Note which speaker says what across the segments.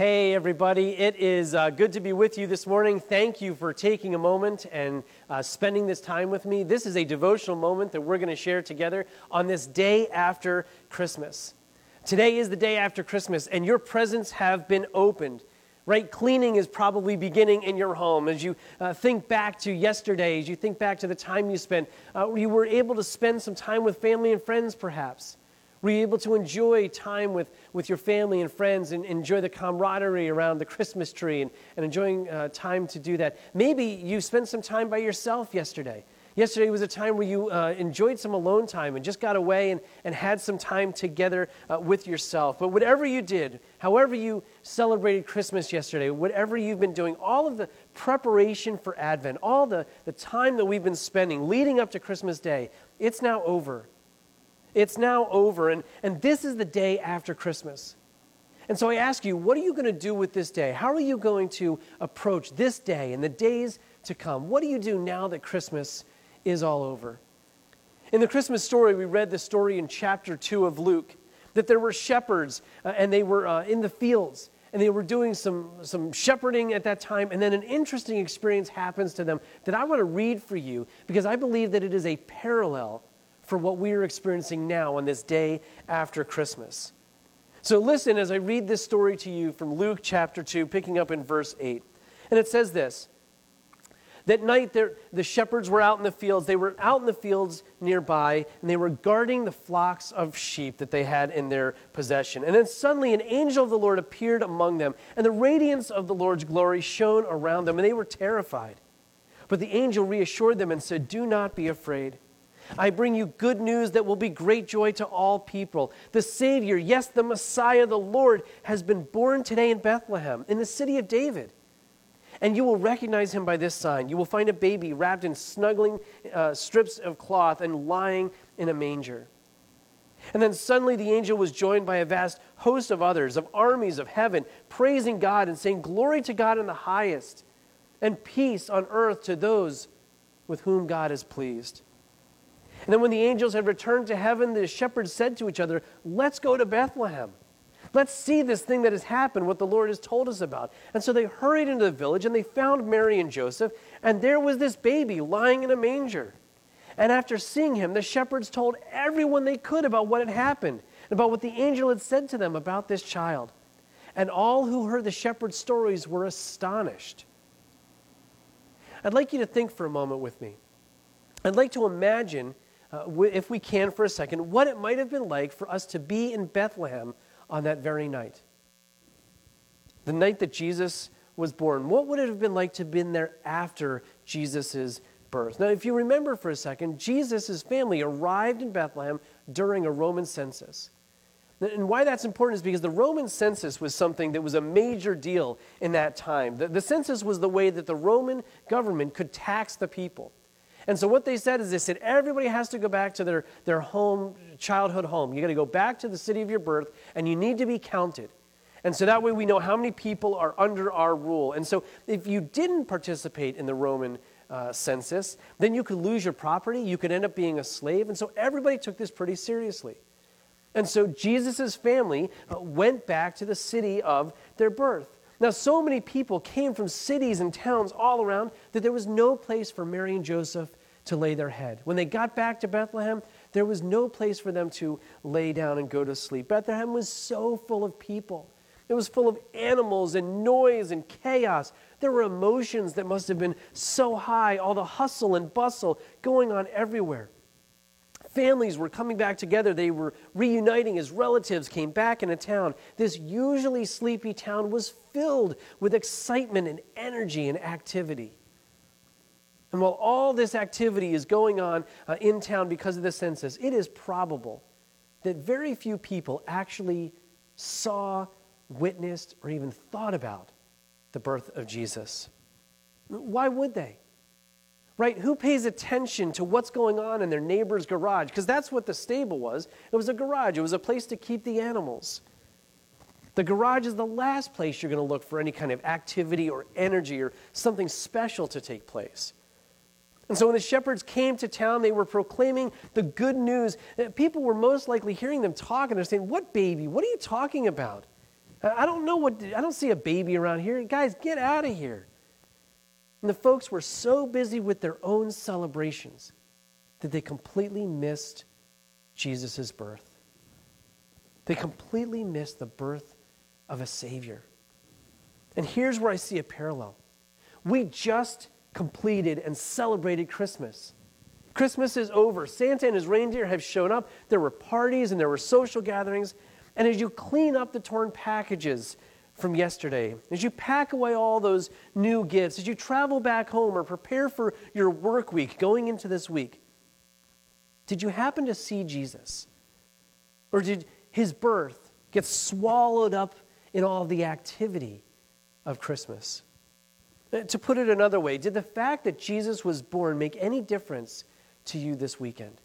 Speaker 1: Hey, everybody. It is uh, good to be with you this morning. Thank you for taking a moment and uh, spending this time with me. This is a devotional moment that we're going to share together on this day after Christmas. Today is the day after Christmas, and your presents have been opened. Right? Cleaning is probably beginning in your home. As you uh, think back to yesterday, as you think back to the time you spent, uh, you were able to spend some time with family and friends, perhaps. Were you able to enjoy time with, with your family and friends and enjoy the camaraderie around the Christmas tree and, and enjoying uh, time to do that? Maybe you spent some time by yourself yesterday. Yesterday was a time where you uh, enjoyed some alone time and just got away and, and had some time together uh, with yourself. But whatever you did, however you celebrated Christmas yesterday, whatever you've been doing, all of the preparation for Advent, all the, the time that we've been spending leading up to Christmas Day, it's now over. It's now over, and, and this is the day after Christmas. And so I ask you, what are you going to do with this day? How are you going to approach this day and the days to come? What do you do now that Christmas is all over? In the Christmas story, we read the story in chapter 2 of Luke that there were shepherds uh, and they were uh, in the fields and they were doing some, some shepherding at that time. And then an interesting experience happens to them that I want to read for you because I believe that it is a parallel for what we are experiencing now on this day after Christmas. So listen as I read this story to you from Luke chapter 2, picking up in verse 8. And it says this That night, the shepherds were out in the fields. They were out in the fields nearby, and they were guarding the flocks of sheep that they had in their possession. And then suddenly, an angel of the Lord appeared among them, and the radiance of the Lord's glory shone around them, and they were terrified. But the angel reassured them and said, Do not be afraid. I bring you good news that will be great joy to all people. The Savior, yes, the Messiah, the Lord, has been born today in Bethlehem, in the city of David. And you will recognize him by this sign. You will find a baby wrapped in snuggling uh, strips of cloth and lying in a manger. And then suddenly the angel was joined by a vast host of others, of armies of heaven, praising God and saying, Glory to God in the highest, and peace on earth to those with whom God is pleased. And then when the angels had returned to heaven, the shepherds said to each other, Let's go to Bethlehem. Let's see this thing that has happened, what the Lord has told us about. And so they hurried into the village and they found Mary and Joseph, and there was this baby lying in a manger. And after seeing him, the shepherds told everyone they could about what had happened, about what the angel had said to them about this child. And all who heard the shepherds' stories were astonished. I'd like you to think for a moment with me. I'd like to imagine uh, if we can for a second, what it might have been like for us to be in Bethlehem on that very night. The night that Jesus was born. What would it have been like to have been there after Jesus' birth? Now, if you remember for a second, Jesus' family arrived in Bethlehem during a Roman census. And why that's important is because the Roman census was something that was a major deal in that time. The, the census was the way that the Roman government could tax the people. And so what they said is they said everybody has to go back to their, their home, childhood home. You got to go back to the city of your birth, and you need to be counted. And so that way we know how many people are under our rule. And so if you didn't participate in the Roman uh, census, then you could lose your property, you could end up being a slave. And so everybody took this pretty seriously. And so Jesus' family uh, went back to the city of their birth. Now, so many people came from cities and towns all around that there was no place for Mary and Joseph to lay their head. When they got back to Bethlehem, there was no place for them to lay down and go to sleep. Bethlehem was so full of people. It was full of animals and noise and chaos. There were emotions that must have been so high, all the hustle and bustle going on everywhere. Families were coming back together. They were reuniting as relatives came back into town. This usually sleepy town was filled with excitement and energy and activity. And while all this activity is going on uh, in town because of the census, it is probable that very few people actually saw, witnessed, or even thought about the birth of Jesus. Why would they? right? Who pays attention to what's going on in their neighbor's garage? Because that's what the stable was. It was a garage, it was a place to keep the animals. The garage is the last place you're going to look for any kind of activity or energy or something special to take place. And so when the shepherds came to town, they were proclaiming the good news. Uh, people were most likely hearing them talk and they're saying, What baby? What are you talking about? I don't know what, I don't see a baby around here. Guys, get out of here. And the folks were so busy with their own celebrations that they completely missed Jesus' birth. They completely missed the birth of a Savior. And here's where I see a parallel. We just completed and celebrated Christmas. Christmas is over. Santa and his reindeer have shown up. There were parties and there were social gatherings. And as you clean up the torn packages from yesterday, as you pack away all those new gifts, as you travel back home or prepare for your work week going into this week, did you happen to see Jesus? Or did his birth get swallowed up in all the activity of Christmas? Uh, to put it another way, did the fact that Jesus was born make any difference to you this weekend?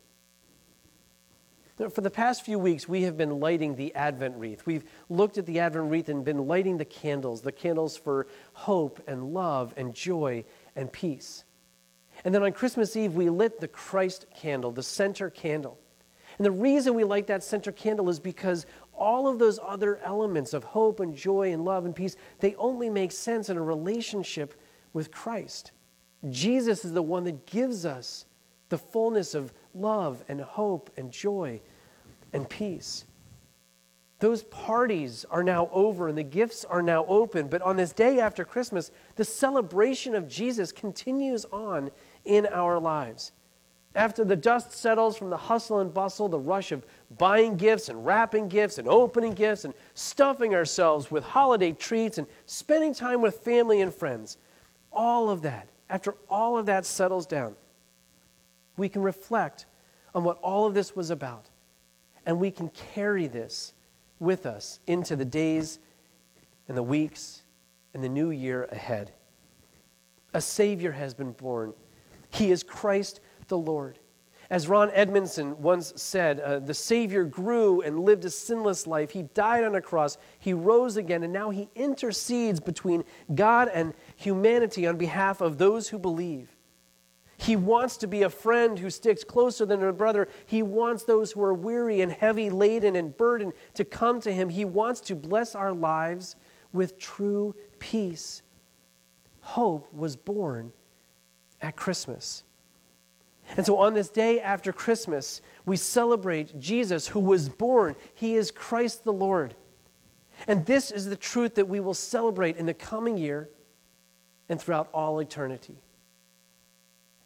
Speaker 1: For the past few weeks, we have been lighting the Advent wreath. We've looked at the Advent wreath and been lighting the candles, the candles for hope and love and joy and peace. And then on Christmas Eve, we lit the Christ candle, the center candle. And the reason we light that center candle is because all of those other elements of hope and joy and love and peace, they only make sense in a relationship with Christ. Jesus is the one that gives us the fullness of love and hope and joy and peace. Those parties are now over and the gifts are now open, but on this day after Christmas, the celebration of Jesus continues on in our lives. After the dust settles from the hustle and bustle, the rush of buying gifts and wrapping gifts and opening gifts and stuffing ourselves with holiday treats and spending time with family and friends, all of that, after all of that settles down, we can reflect on what all of this was about. And we can carry this with us into the days and the weeks and the new year ahead. A Savior has been born. He is Christ the Lord. As Ron Edmondson once said, uh, the Savior grew and lived a sinless life. He died on a cross. He rose again, and now he intercedes between God and humanity on behalf of those who believe. He wants to be a friend who sticks closer than a brother. He wants those who are weary and heavy laden and burdened to come to him. He wants to bless our lives with true peace. Hope was born at Christmas. And so on this day after Christmas, we celebrate Jesus who was born. He is Christ the Lord. And this is the truth that we will celebrate in the coming year and throughout all eternity.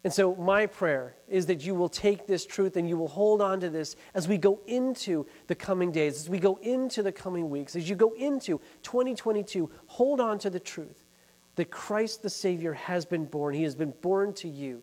Speaker 1: And so, my prayer is that you will take this truth and you will hold on to this as we go into the coming days, as we go into the coming weeks, as you go into 2022. Hold on to the truth that Christ the Savior has been born. He has been born to you.